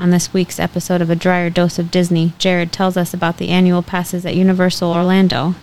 On this week's episode of A Dryer Dose of Disney, Jared tells us about the annual passes at Universal Orlando.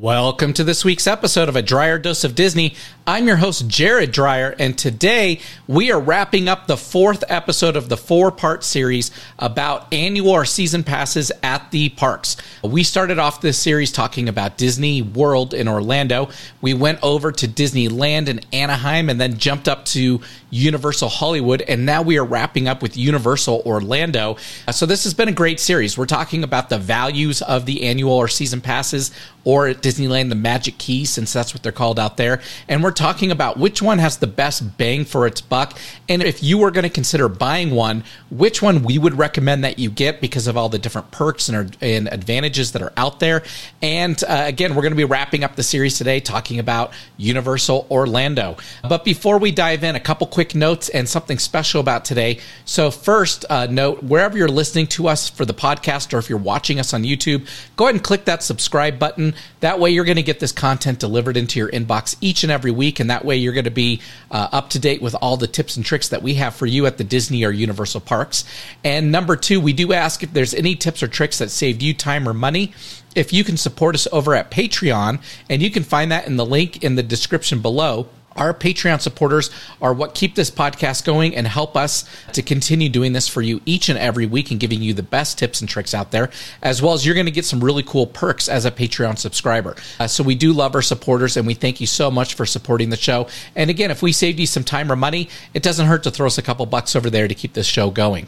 Welcome to this week's episode of A Dryer Dose of Disney. I'm your host, Jared Dryer, and today we are wrapping up the fourth episode of the four part series about annual or season passes at the parks. We started off this series talking about Disney World in Orlando. We went over to Disneyland in Anaheim and then jumped up to Universal Hollywood, and now we are wrapping up with Universal Orlando. So, this has been a great series. We're talking about the values of the annual or season passes or at Disneyland, the Magic Key, since that's what they're called out there. And we're talking about which one has the best bang for its buck. And if you were going to consider buying one, which one we would recommend that you get because of all the different perks and, and advantages that are out there. And uh, again, we're going to be wrapping up the series today talking about Universal Orlando. But before we dive in, a couple quick notes and something special about today. So, first, uh, note wherever you're listening to us for the podcast or if you're watching us on YouTube, go ahead and click that subscribe button. That way, you're going to get this content delivered into your inbox each and every week. And that way, you're going to be uh, up to date with all the tips and tricks that we have for you at the Disney or Universal parks. And number two, we do ask if there's any tips or tricks that saved you time or money if you can support us over at Patreon, and you can find that in the link in the description below. Our Patreon supporters are what keep this podcast going and help us to continue doing this for you each and every week and giving you the best tips and tricks out there, as well as you're going to get some really cool perks as a Patreon subscriber. Uh, so we do love our supporters and we thank you so much for supporting the show. And again, if we saved you some time or money, it doesn't hurt to throw us a couple bucks over there to keep this show going.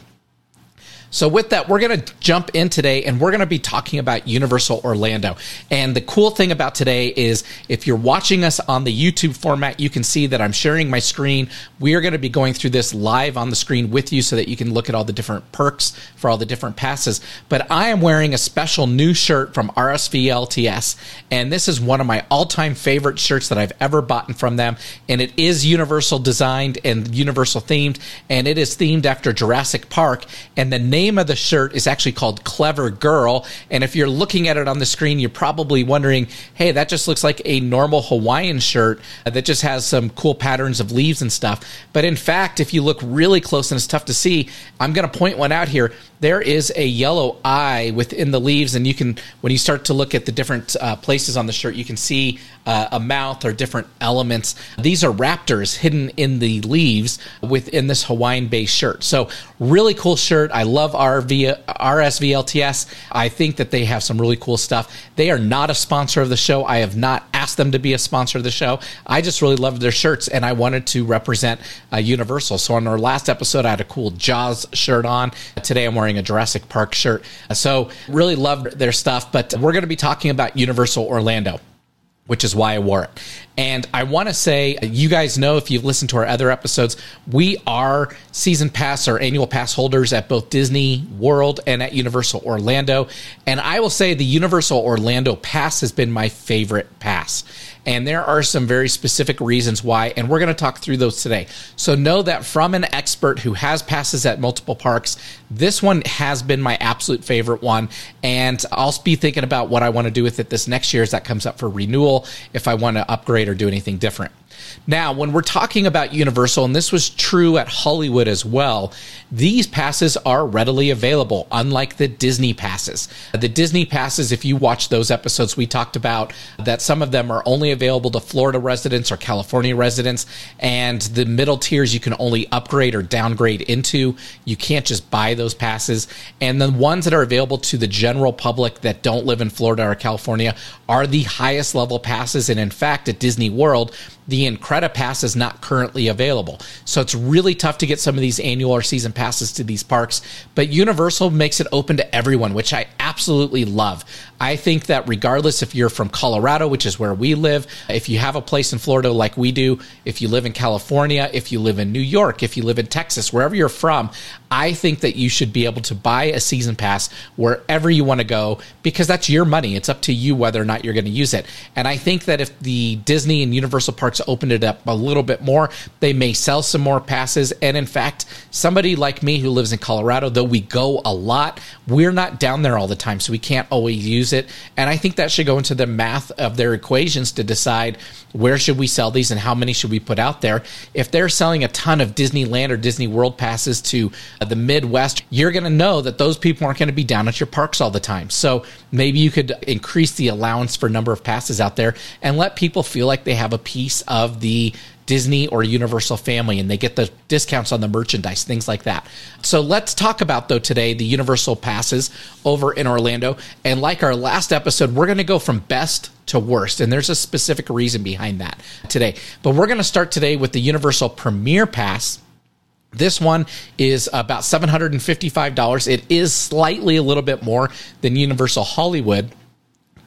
So, with that, we're going to jump in today and we're going to be talking about Universal Orlando. And the cool thing about today is if you're watching us on the YouTube format, you can see that I'm sharing my screen. We are going to be going through this live on the screen with you so that you can look at all the different perks for all the different passes. But I am wearing a special new shirt from RSVLTS. And this is one of my all time favorite shirts that I've ever bought from them. And it is Universal designed and Universal themed. And it is themed after Jurassic Park. And the name name of the shirt is actually called Clever Girl. And if you're looking at it on the screen, you're probably wondering, hey, that just looks like a normal Hawaiian shirt that just has some cool patterns of leaves and stuff. But in fact, if you look really close and it's tough to see, I'm going to point one out here there is a yellow eye within the leaves, and you can, when you start to look at the different uh, places on the shirt, you can see uh, a mouth or different elements. These are raptors hidden in the leaves within this Hawaiian based shirt. So, really cool shirt. I love RV, RSVLTS. I think that they have some really cool stuff. They are not a sponsor of the show. I have not asked them to be a sponsor of the show. I just really loved their shirts, and I wanted to represent uh, Universal. So, on our last episode, I had a cool Jaws shirt on. Today, I'm wearing wearing a Jurassic Park shirt. So really loved their stuff. But we're going to be talking about Universal Orlando which is why I wore it. And I want to say, you guys know if you've listened to our other episodes, we are season pass or annual pass holders at both Disney World and at Universal Orlando. And I will say the Universal Orlando pass has been my favorite pass. And there are some very specific reasons why, and we're going to talk through those today. So know that from an expert who has passes at multiple parks, this one has been my absolute favorite one. And I'll be thinking about what I want to do with it this next year as that comes up for renewal, if I want to upgrade or do anything different. Now, when we're talking about Universal, and this was true at Hollywood as well, these passes are readily available, unlike the Disney passes. The Disney passes, if you watch those episodes, we talked about that some of them are only available to Florida residents or California residents, and the middle tiers you can only upgrade or downgrade into. You can't just buy those passes. And the ones that are available to the general public that don't live in Florida or California are the highest level passes. And in fact, at Disney World, the Incredipass is not currently available. So it's really tough to get some of these annual or season passes to these parks. But Universal makes it open to everyone, which I absolutely love. I think that regardless if you're from Colorado, which is where we live, if you have a place in Florida like we do, if you live in California, if you live in New York, if you live in Texas, wherever you're from, I think that you should be able to buy a season pass wherever you want to go because that's your money. It's up to you whether or not you're going to use it. And I think that if the Disney and Universal parks opened it up a little bit more. They may sell some more passes. And in fact, somebody like me who lives in Colorado, though we go a lot, we're not down there all the time. So we can't always use it. And I think that should go into the math of their equations to decide where should we sell these and how many should we put out there. If they're selling a ton of Disneyland or Disney World passes to the Midwest, you're going to know that those people aren't going to be down at your parks all the time. So maybe you could increase the allowance for number of passes out there and let people feel like they have a piece of the Disney or Universal family and they get the discounts on the merchandise, things like that. So let's talk about, though, today the Universal passes over in Orlando. And like our last episode, we're going to go from best to worst. And there's a specific reason behind that today. But we're going to start today with the Universal Premier Pass. This one is about $755. It is slightly a little bit more than Universal Hollywood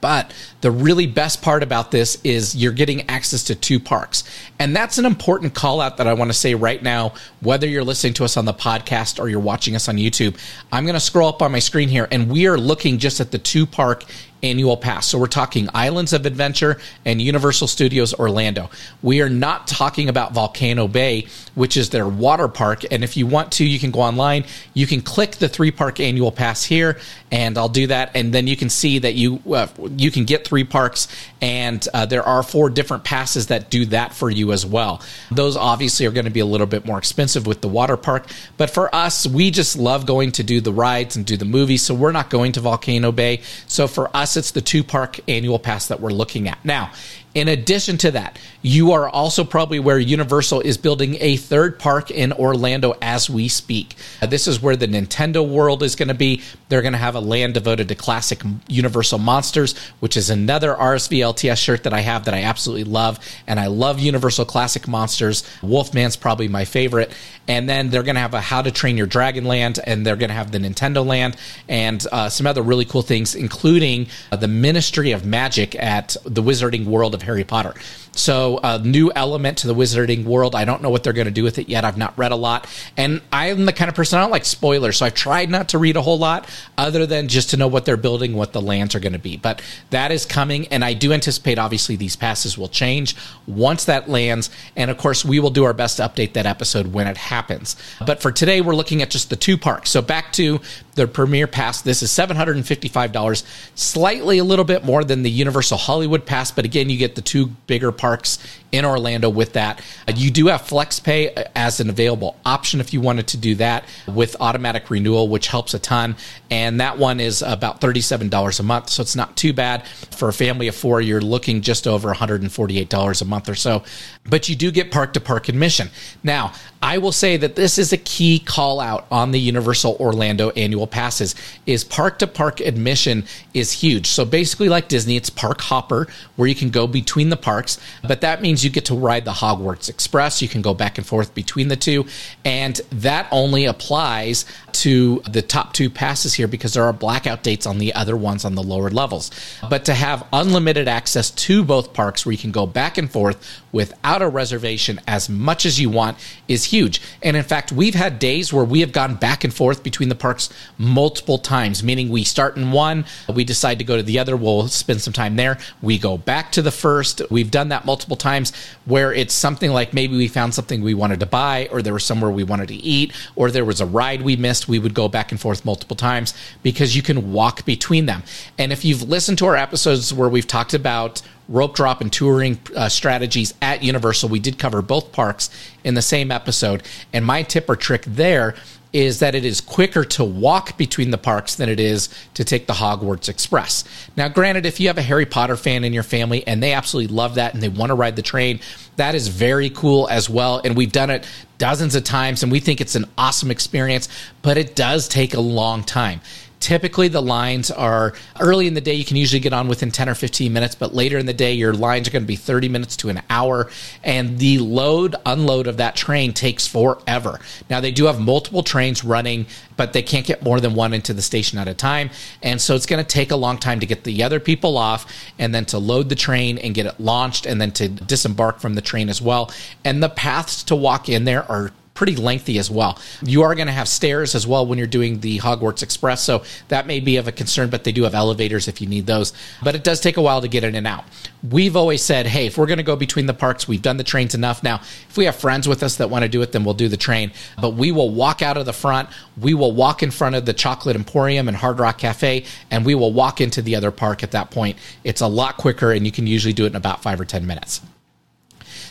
but the really best part about this is you're getting access to two parks. And that's an important call out that I want to say right now, whether you're listening to us on the podcast or you're watching us on YouTube. I'm going to scroll up on my screen here, and we are looking just at the two park annual pass. So we're talking Islands of Adventure and Universal Studios Orlando. We are not talking about Volcano Bay, which is their water park. And if you want to, you can go online. You can click the three park annual pass here, and I'll do that. And then you can see that you uh, you can get three parks, and uh, there are four different passes that do that for you as well. Those obviously are going to be a little bit more expensive with the water park, but for us, we just love going to do the rides and do the movies. So we're not going to Volcano Bay. So for us, it's the two park annual pass that we're looking at. Now, in addition to that, you are also probably where Universal is building a third park in Orlando as we speak. This is where the Nintendo World is going to be. They're going to have a land devoted to classic Universal Monsters, which is another RSVLTS shirt that I have that I absolutely love. And I love Universal Classic Monsters. Wolfman's probably my favorite. And then they're going to have a How to Train Your Dragon Land, and they're going to have the Nintendo Land, and uh, some other really cool things, including uh, the Ministry of Magic at the Wizarding World of Harry Potter. So, a new element to the Wizarding world. I don't know what they're going to do with it yet. I've not read a lot. And I'm the kind of person I don't like spoilers. So, I've tried not to read a whole lot other than just to know what they're building, what the lands are going to be. But that is coming. And I do anticipate, obviously, these passes will change once that lands. And of course, we will do our best to update that episode when it happens. But for today, we're looking at just the two parks. So, back to the Premier Pass. This is $755, slightly a little bit more than the Universal Hollywood Pass. But again, you get the two bigger parks parks in Orlando with that. Uh, you do have FlexPay uh, as an available option if you wanted to do that with automatic renewal, which helps a ton. And that one is about $37 a month. So it's not too bad for a family of four. You're looking just over $148 a month or so. But you do get park to park admission. Now, I will say that this is a key call out on the Universal Orlando annual passes is park to park admission is huge. So basically like Disney, it's park hopper where you can go between the parks, but that means you get to ride the Hogwarts Express. You can go back and forth between the two, and that only applies to the top two passes here because there are blackout dates on the other ones on the lower levels. But to have unlimited access to both parks where you can go back and forth without a reservation as much as you want is huge. And in fact, we've had days where we have gone back and forth between the parks multiple times, meaning we start in one, we decide to go to the other, we'll spend some time there, we go back to the first. We've done that multiple times where it's something like maybe we found something we wanted to buy, or there was somewhere we wanted to eat, or there was a ride we missed. We would go back and forth multiple times because you can walk between them. And if you've listened to our episodes where we've talked about rope drop and touring uh, strategies at Universal. We did cover both parks in the same episode. And my tip or trick there is that it is quicker to walk between the parks than it is to take the Hogwarts Express. Now, granted, if you have a Harry Potter fan in your family and they absolutely love that and they want to ride the train, that is very cool as well. And we've done it dozens of times and we think it's an awesome experience, but it does take a long time. Typically, the lines are early in the day, you can usually get on within 10 or 15 minutes, but later in the day, your lines are going to be 30 minutes to an hour. And the load, unload of that train takes forever. Now, they do have multiple trains running, but they can't get more than one into the station at a time. And so it's going to take a long time to get the other people off and then to load the train and get it launched and then to disembark from the train as well. And the paths to walk in there are pretty lengthy as well. You are going to have stairs as well when you're doing the Hogwarts Express, so that may be of a concern, but they do have elevators if you need those. But it does take a while to get in and out. We've always said, hey, if we're going to go between the parks, we've done the trains enough. Now, if we have friends with us that want to do it, then we'll do the train. But we will walk out of the front, we will walk in front of the Chocolate Emporium and Hard Rock Cafe, and we will walk into the other park at that point. It's a lot quicker, and you can usually do it in about five or 10 minutes.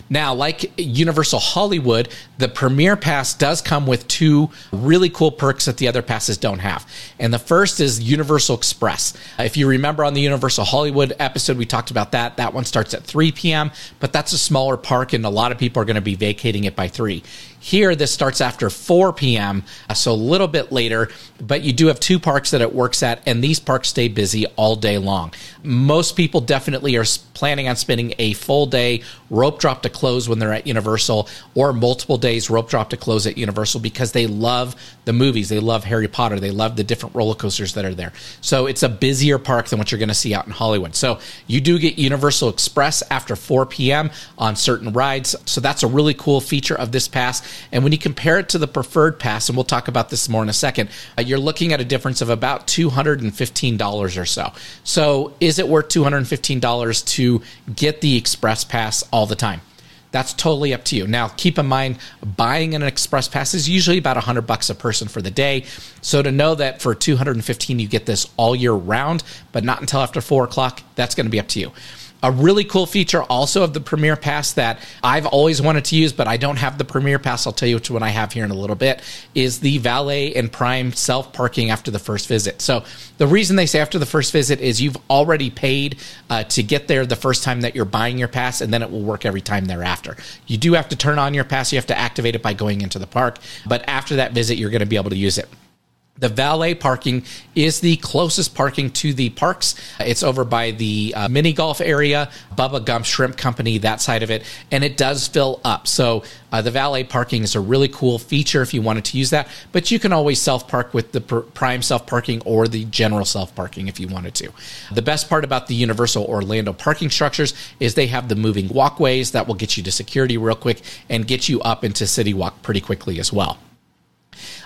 Now, like Universal Hollywood, the Premier Pass does come with two really cool perks that the other passes don't have. And the first is Universal Express. If you remember on the Universal Hollywood episode, we talked about that. That one starts at 3 p.m., but that's a smaller park, and a lot of people are going to be vacating it by 3. Here, this starts after 4 p.m., uh, so a little bit later, but you do have two parks that it works at, and these parks stay busy all day long. Most people definitely are planning on spending a full day rope drop to close when they're at Universal, or multiple days rope drop to close at Universal because they love the movies. They love Harry Potter. They love the different roller coasters that are there. So it's a busier park than what you're going to see out in Hollywood. So you do get Universal Express after 4 p.m. on certain rides. So that's a really cool feature of this pass. And when you compare it to the preferred pass, and we'll talk about this more in a second, uh, you're looking at a difference of about $215 or so. So is it worth $215 to get the express pass all the time? That's totally up to you. Now, keep in mind, buying an express pass is usually about 100 bucks a person for the day. So to know that for 215 you get this all year round, but not until after four o'clock, that's going to be up to you. A really cool feature also of the Premier Pass that I've always wanted to use, but I don't have the Premier Pass. I'll tell you which one I have here in a little bit, is the valet and prime self parking after the first visit. So the reason they say after the first visit is you've already paid uh, to get there the first time that you're buying your pass, and then it will work every time thereafter. You do have to turn on your pass, you have to activate it by going into the park, but after that visit, you're going to be able to use it. The valet parking is the closest parking to the parks. It's over by the uh, mini golf area, Bubba Gump Shrimp Company, that side of it, and it does fill up. So uh, the valet parking is a really cool feature if you wanted to use that, but you can always self park with the pr- prime self parking or the general self parking if you wanted to. The best part about the Universal Orlando parking structures is they have the moving walkways that will get you to security real quick and get you up into City Walk pretty quickly as well.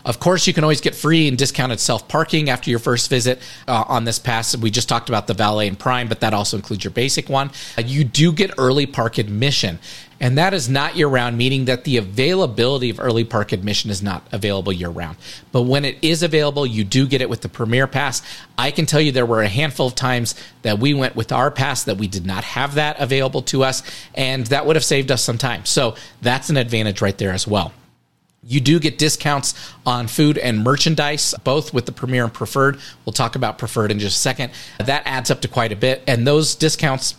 Of course, you can always get free and discounted self parking after your first visit uh, on this pass. We just talked about the valet and prime, but that also includes your basic one. Uh, you do get early park admission. And that is not year round, meaning that the availability of early park admission is not available year round. But when it is available, you do get it with the Premier Pass. I can tell you there were a handful of times that we went with our pass that we did not have that available to us, and that would have saved us some time. So that's an advantage right there as well. You do get discounts on food and merchandise, both with the Premier and Preferred. We'll talk about Preferred in just a second. That adds up to quite a bit. And those discounts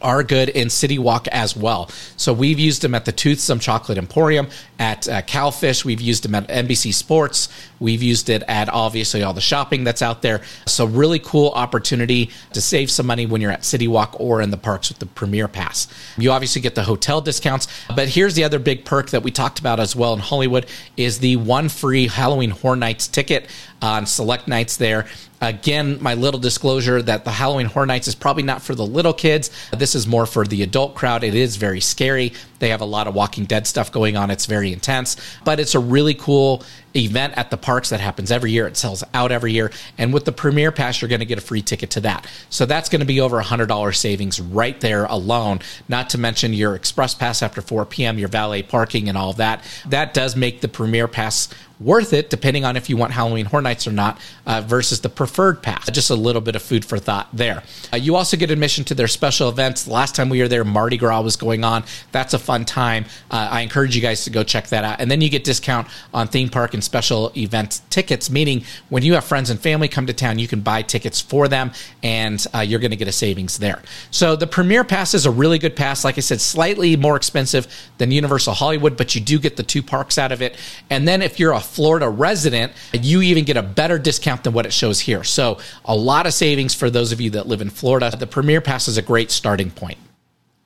are good in City Walk as well. So we've used them at the Toothsome Chocolate Emporium, at uh, Cowfish. We've used them at NBC Sports. We've used it at obviously all the shopping that's out there. So really cool opportunity to save some money when you're at City Walk or in the parks with the Premier Pass. You obviously get the hotel discounts, but here's the other big perk that we talked about as well in Hollywood is the one free Halloween Horror Nights ticket on select nights there. Again, my little disclosure that the Halloween Horror Nights is probably not for the little kids. This is more for the adult crowd. It is very scary. They have a lot of Walking Dead stuff going on. It's very intense, but it's a really cool event at the parks that happens every year. It sells out every year. And with the Premier Pass, you're going to get a free ticket to that. So that's going to be over $100 savings right there alone, not to mention your Express Pass after 4 p.m., your valet parking, and all of that. That does make the Premier Pass worth it, depending on if you want Halloween Horror Nights or not, uh, versus the preferred pass. Just a little bit of food for thought there. Uh, you also get admission to their special events. Last time we were there, Mardi Gras was going on. That's a fun time. Uh, I encourage you guys to go check that out. And then you get discount on theme park and special event tickets, meaning when you have friends and family come to town, you can buy tickets for them and uh, you're going to get a savings there. So the Premier Pass is a really good pass. Like I said, slightly more expensive than Universal Hollywood, but you do get the two parks out of it. And then if you're a Florida resident, you even get a better discount than what it shows here. So a lot of savings for those of you that live in Florida. The Premier Pass is a great starting point.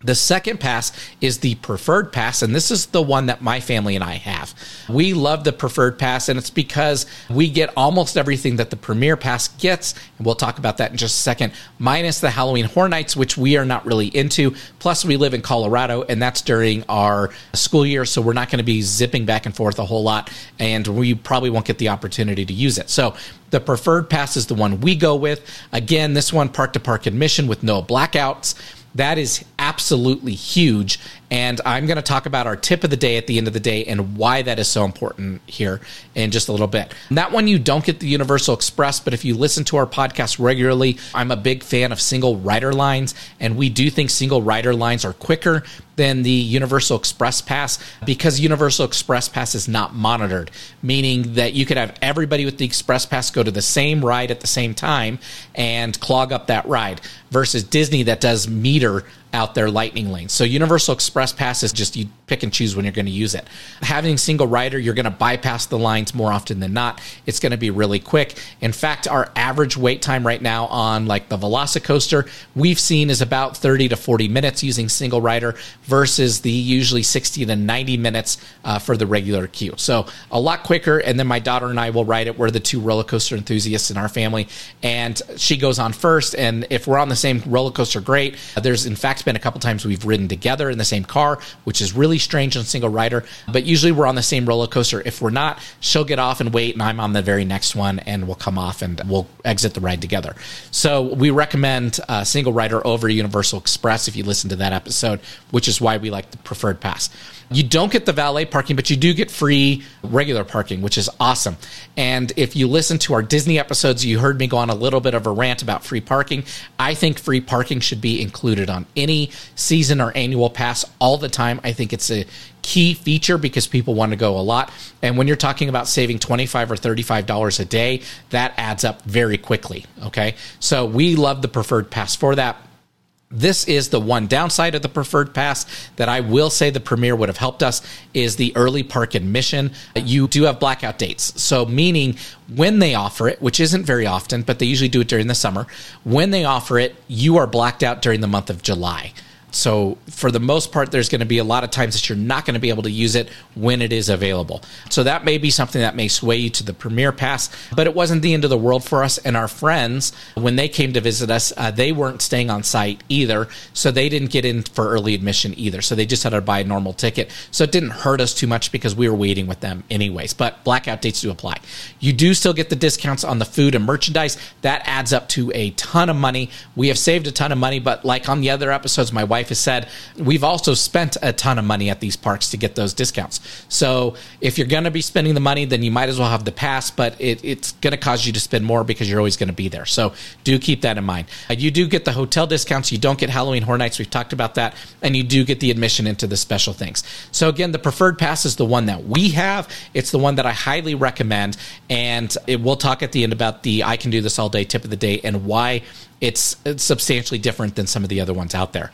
The second pass is the preferred pass, and this is the one that my family and I have. We love the preferred pass, and it's because we get almost everything that the premier pass gets, and we'll talk about that in just a second, minus the Halloween Horror Nights, which we are not really into. Plus, we live in Colorado, and that's during our school year, so we're not going to be zipping back and forth a whole lot, and we probably won't get the opportunity to use it. So, the preferred pass is the one we go with. Again, this one park to park admission with no blackouts. That is absolutely huge. And I'm going to talk about our tip of the day at the end of the day and why that is so important here in just a little bit. That one you don't get the Universal Express, but if you listen to our podcast regularly, I'm a big fan of single rider lines. And we do think single rider lines are quicker than the Universal Express Pass because Universal Express Pass is not monitored, meaning that you could have everybody with the Express Pass go to the same ride at the same time and clog up that ride versus Disney that does meter out their lightning lanes. So Universal Express Pass is just you pick and choose when you're going to use it. Having single rider, you're going to bypass the lines more often than not. It's going to be really quick. In fact, our average wait time right now on like the Velocicoaster we've seen is about 30 to 40 minutes using single rider versus the usually 60 to 90 minutes uh, for the regular queue. So a lot quicker. And then my daughter and I will ride it. We're the two roller coaster enthusiasts in our family, and she goes on first. And if we're on the same roller coaster, great. There's in fact been a couple times we've ridden together in the same car, which is really strange on single rider, but usually we're on the same roller coaster. If we're not, she'll get off and wait, and I'm on the very next one, and we'll come off and we'll exit the ride together. So we recommend uh, single rider over Universal Express if you listen to that episode, which is why we like the preferred pass. You don't get the valet parking, but you do get free regular parking, which is awesome. And if you listen to our Disney episodes, you heard me go on a little bit of a rant about free parking. I think free parking should be included on any season or annual pass all the time. I think it's a key feature because people want to go a lot. And when you're talking about saving 25 or $35 a day, that adds up very quickly. Okay. So we love the preferred pass for that. This is the one downside of the preferred pass that I will say the premier would have helped us is the early park admission. You do have blackout dates. So meaning when they offer it, which isn't very often, but they usually do it during the summer, when they offer it, you are blacked out during the month of July. So, for the most part, there's going to be a lot of times that you're not going to be able to use it when it is available. So, that may be something that may sway you to the Premier Pass, but it wasn't the end of the world for us. And our friends, when they came to visit us, uh, they weren't staying on site either. So, they didn't get in for early admission either. So, they just had to buy a normal ticket. So, it didn't hurt us too much because we were waiting with them anyways. But blackout dates do apply. You do still get the discounts on the food and merchandise. That adds up to a ton of money. We have saved a ton of money, but like on the other episodes, my wife has said, we've also spent a ton of money at these parks to get those discounts. So if you're going to be spending the money, then you might as well have the pass, but it, it's going to cause you to spend more because you're always going to be there. So do keep that in mind. Uh, you do get the hotel discounts. You don't get Halloween Horror Nights. We've talked about that. And you do get the admission into the special things. So again, the preferred pass is the one that we have. It's the one that I highly recommend. And it, we'll talk at the end about the I can do this all day tip of the day and why it's, it's substantially different than some of the other ones out there.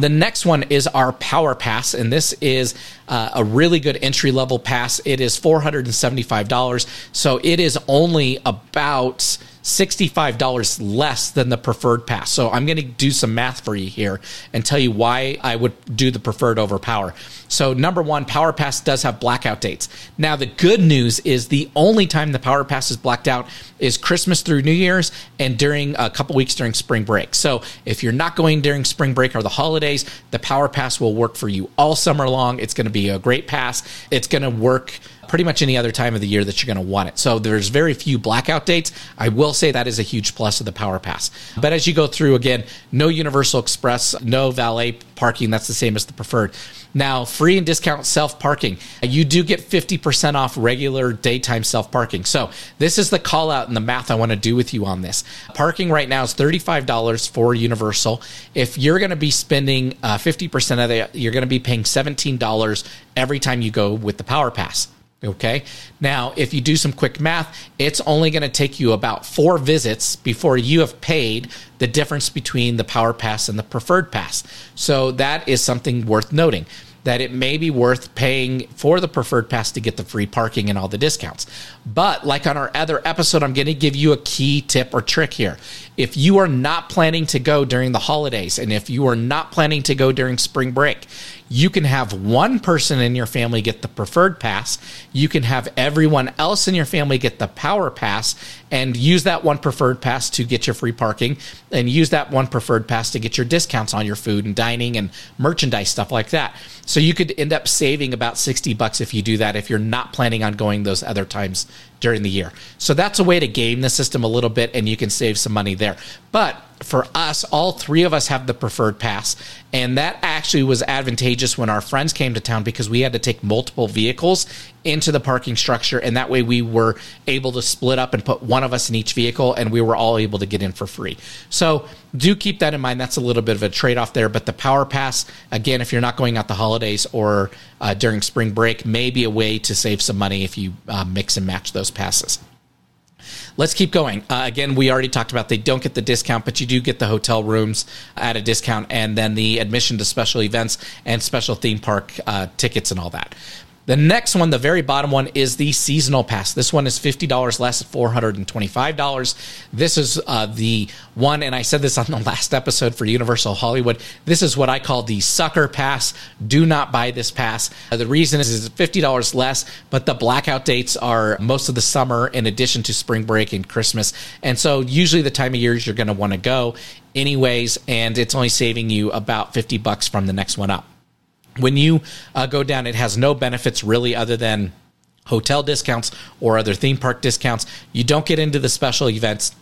The next one is our Power Pass, and this is uh, a really good entry level pass. It is $475, so it is only about $65 less than the preferred pass. So I'm going to do some math for you here and tell you why I would do the preferred over power. So, number one, Power Pass does have blackout dates. Now, the good news is the only time the Power Pass is blacked out is Christmas through New Year's and during a couple weeks during spring break. So, if you're not going during spring break or the holidays, the Power Pass will work for you all summer long. It's going to be a great pass. It's going to work pretty much any other time of the year that you're going to want it. So there's very few blackout dates. I will say that is a huge plus of the Power Pass. But as you go through again, no Universal Express, no valet parking. That's the same as the preferred. Now, free and discount self parking. You do get 50% off regular daytime self parking. So, this is the call out and the math I want to do with you on this. Parking right now is $35 for Universal. If you're going to be spending uh, 50% of it, you're going to be paying $17 every time you go with the Power Pass. Okay. Now, if you do some quick math, it's only going to take you about four visits before you have paid the difference between the Power Pass and the Preferred Pass. So that is something worth noting. that it may be worth paying for the preferred pass to get the free parking and all the discounts. But like on our other episode, I'm going to give you a key tip or trick here. If you are not planning to go during the holidays and if you are not planning to go during spring break, you can have one person in your family get the preferred pass. You can have everyone else in your family get the power pass and use that one preferred pass to get your free parking and use that one preferred pass to get your discounts on your food and dining and merchandise stuff like that. So you could end up saving about 60 bucks if you do that if you're not planning on going those other times during the year. So that's a way to game the system a little bit and you can save some money there. But for us, all three of us have the preferred pass. And that actually was advantageous when our friends came to town because we had to take multiple vehicles into the parking structure. And that way we were able to split up and put one of us in each vehicle and we were all able to get in for free. So do keep that in mind. That's a little bit of a trade off there. But the power pass, again, if you're not going out the holidays or uh, during spring break, may be a way to save some money if you uh, mix and match those passes. Let's keep going. Uh, again, we already talked about they don't get the discount, but you do get the hotel rooms at a discount and then the admission to special events and special theme park uh, tickets and all that. The next one, the very bottom one, is the seasonal pass. This one is $50 less at $425. This is uh, the one, and I said this on the last episode for Universal Hollywood. This is what I call the sucker pass. Do not buy this pass. Uh, the reason is it's $50 less, but the blackout dates are most of the summer in addition to spring break and Christmas. And so usually the time of years you're going to want to go anyways, and it's only saving you about 50 bucks from the next one up. When you uh, go down, it has no benefits really other than hotel discounts or other theme park discounts. You don't get into the special events.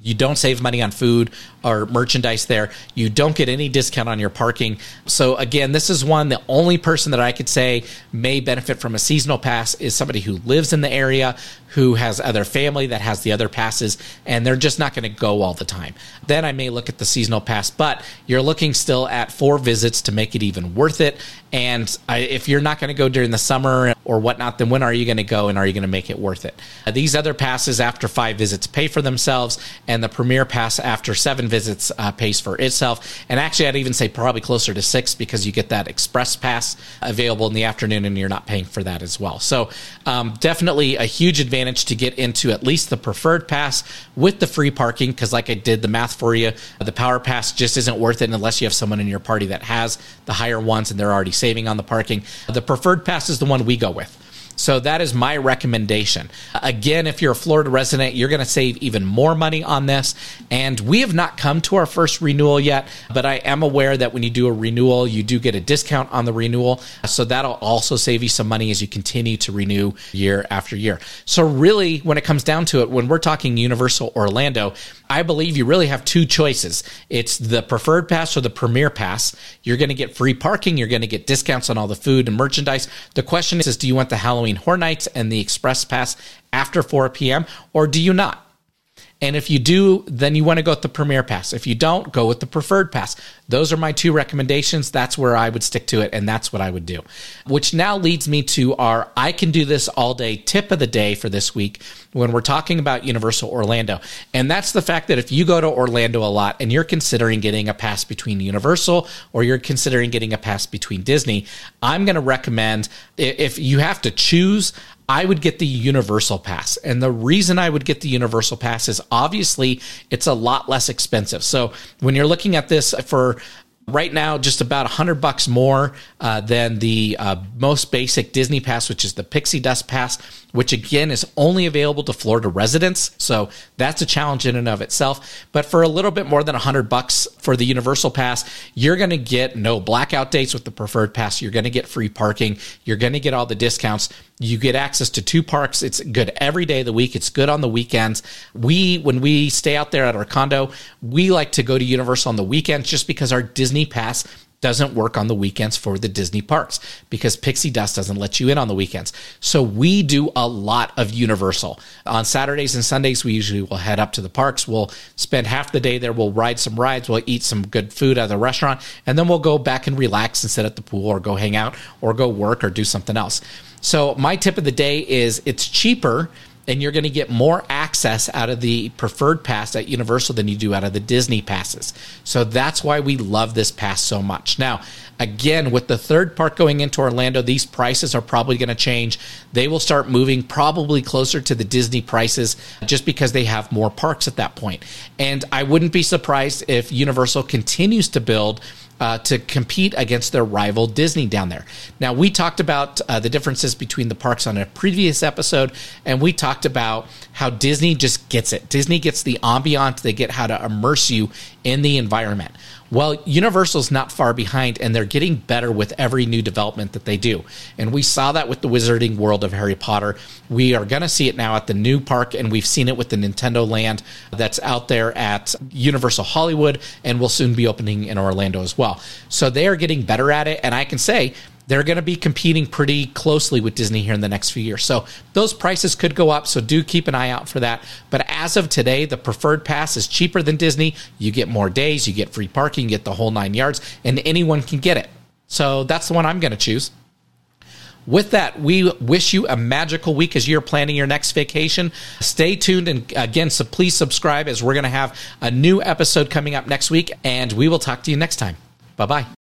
You don't save money on food or merchandise there. You don't get any discount on your parking. So again, this is one the only person that I could say may benefit from a seasonal pass is somebody who lives in the area, who has other family that has the other passes, and they're just not going to go all the time. Then I may look at the seasonal pass, but you're looking still at four visits to make it even worth it. And I, if you're not going to go during the summer or whatnot, then when are you going to go and are you going to make it worth it? Uh, these other passes after five visits pay for themselves, and the premier pass after seven visits uh, pays for itself. And actually, I'd even say probably closer to six because you get that express pass available in the afternoon and you're not paying for that as well. So, um, definitely a huge advantage advantage to get into at least the preferred pass with the free parking because, like I did the math for you, the power pass just isn't worth it unless you have someone in your party that has the higher ones and they're already saving on the parking. The preferred pass is the one we go with. So that is my recommendation. Again, if you're a Florida resident, you're going to save even more money on this. And we have not come to our first renewal yet, but I am aware that when you do a renewal, you do get a discount on the renewal. So that'll also save you some money as you continue to renew year after year. So really, when it comes down to it, when we're talking Universal Orlando, I believe you really have two choices. It's the preferred pass or the premier pass. You're going to get free parking. You're going to get discounts on all the food and merchandise. The question is, is do you want the Halloween Horror Nights and the Express Pass after 4 p.m. or do you not? And if you do, then you want to go with the Premier Pass. If you don't, go with the Preferred Pass. Those are my two recommendations. That's where I would stick to it, and that's what I would do. Which now leads me to our I can do this all day tip of the day for this week when we're talking about Universal Orlando. And that's the fact that if you go to Orlando a lot and you're considering getting a pass between Universal or you're considering getting a pass between Disney, I'm going to recommend if you have to choose, I would get the universal pass. And the reason I would get the universal pass is obviously it's a lot less expensive. So when you're looking at this for right now just about 100 bucks more uh, than the uh, most basic disney pass which is the pixie dust pass which again is only available to florida residents. So that's a challenge in and of itself. But for a little bit more than 100 bucks for the universal pass you're going to get no blackout dates with the preferred pass. You're going to get free parking. You're going to get all the discounts. You get access to two parks. It's good every day of the week. It's good on the weekends. We when we stay out there at our condo we like to go to universal on the weekends just because our disney Pass doesn't work on the weekends for the Disney parks because Pixie Dust doesn't let you in on the weekends. So we do a lot of Universal. On Saturdays and Sundays, we usually will head up to the parks. We'll spend half the day there. We'll ride some rides. We'll eat some good food at the restaurant. And then we'll go back and relax and sit at the pool or go hang out or go work or do something else. So my tip of the day is it's cheaper and you're going to get more access out of the preferred pass at Universal than you do out of the Disney passes. So that's why we love this pass so much. Now, again, with the third park going into Orlando, these prices are probably going to change. They will start moving probably closer to the Disney prices just because they have more parks at that point. And I wouldn't be surprised if Universal continues to build uh, to compete against their rival Disney down there. Now, we talked about uh, the differences between the parks on a previous episode, and we talked about how Disney just gets it. Disney gets the ambiance, they get how to immerse you in the environment. Well, Universal's not far behind, and they're getting better with every new development that they do. And we saw that with the Wizarding World of Harry Potter. We are going to see it now at the new park, and we've seen it with the Nintendo Land that's out there at Universal Hollywood, and will soon be opening in Orlando as well. So they are getting better at it, and I can say they're going to be competing pretty closely with Disney here in the next few years. So those prices could go up. So do keep an eye out for that. But as of today, the preferred pass is cheaper than Disney. You get more days, you get free parking, you get the whole nine yards, and anyone can get it. So that's the one I'm going to choose. With that, we wish you a magical week as you're planning your next vacation. Stay tuned and again, so please subscribe as we're going to have a new episode coming up next week, and we will talk to you next time. Bye bye.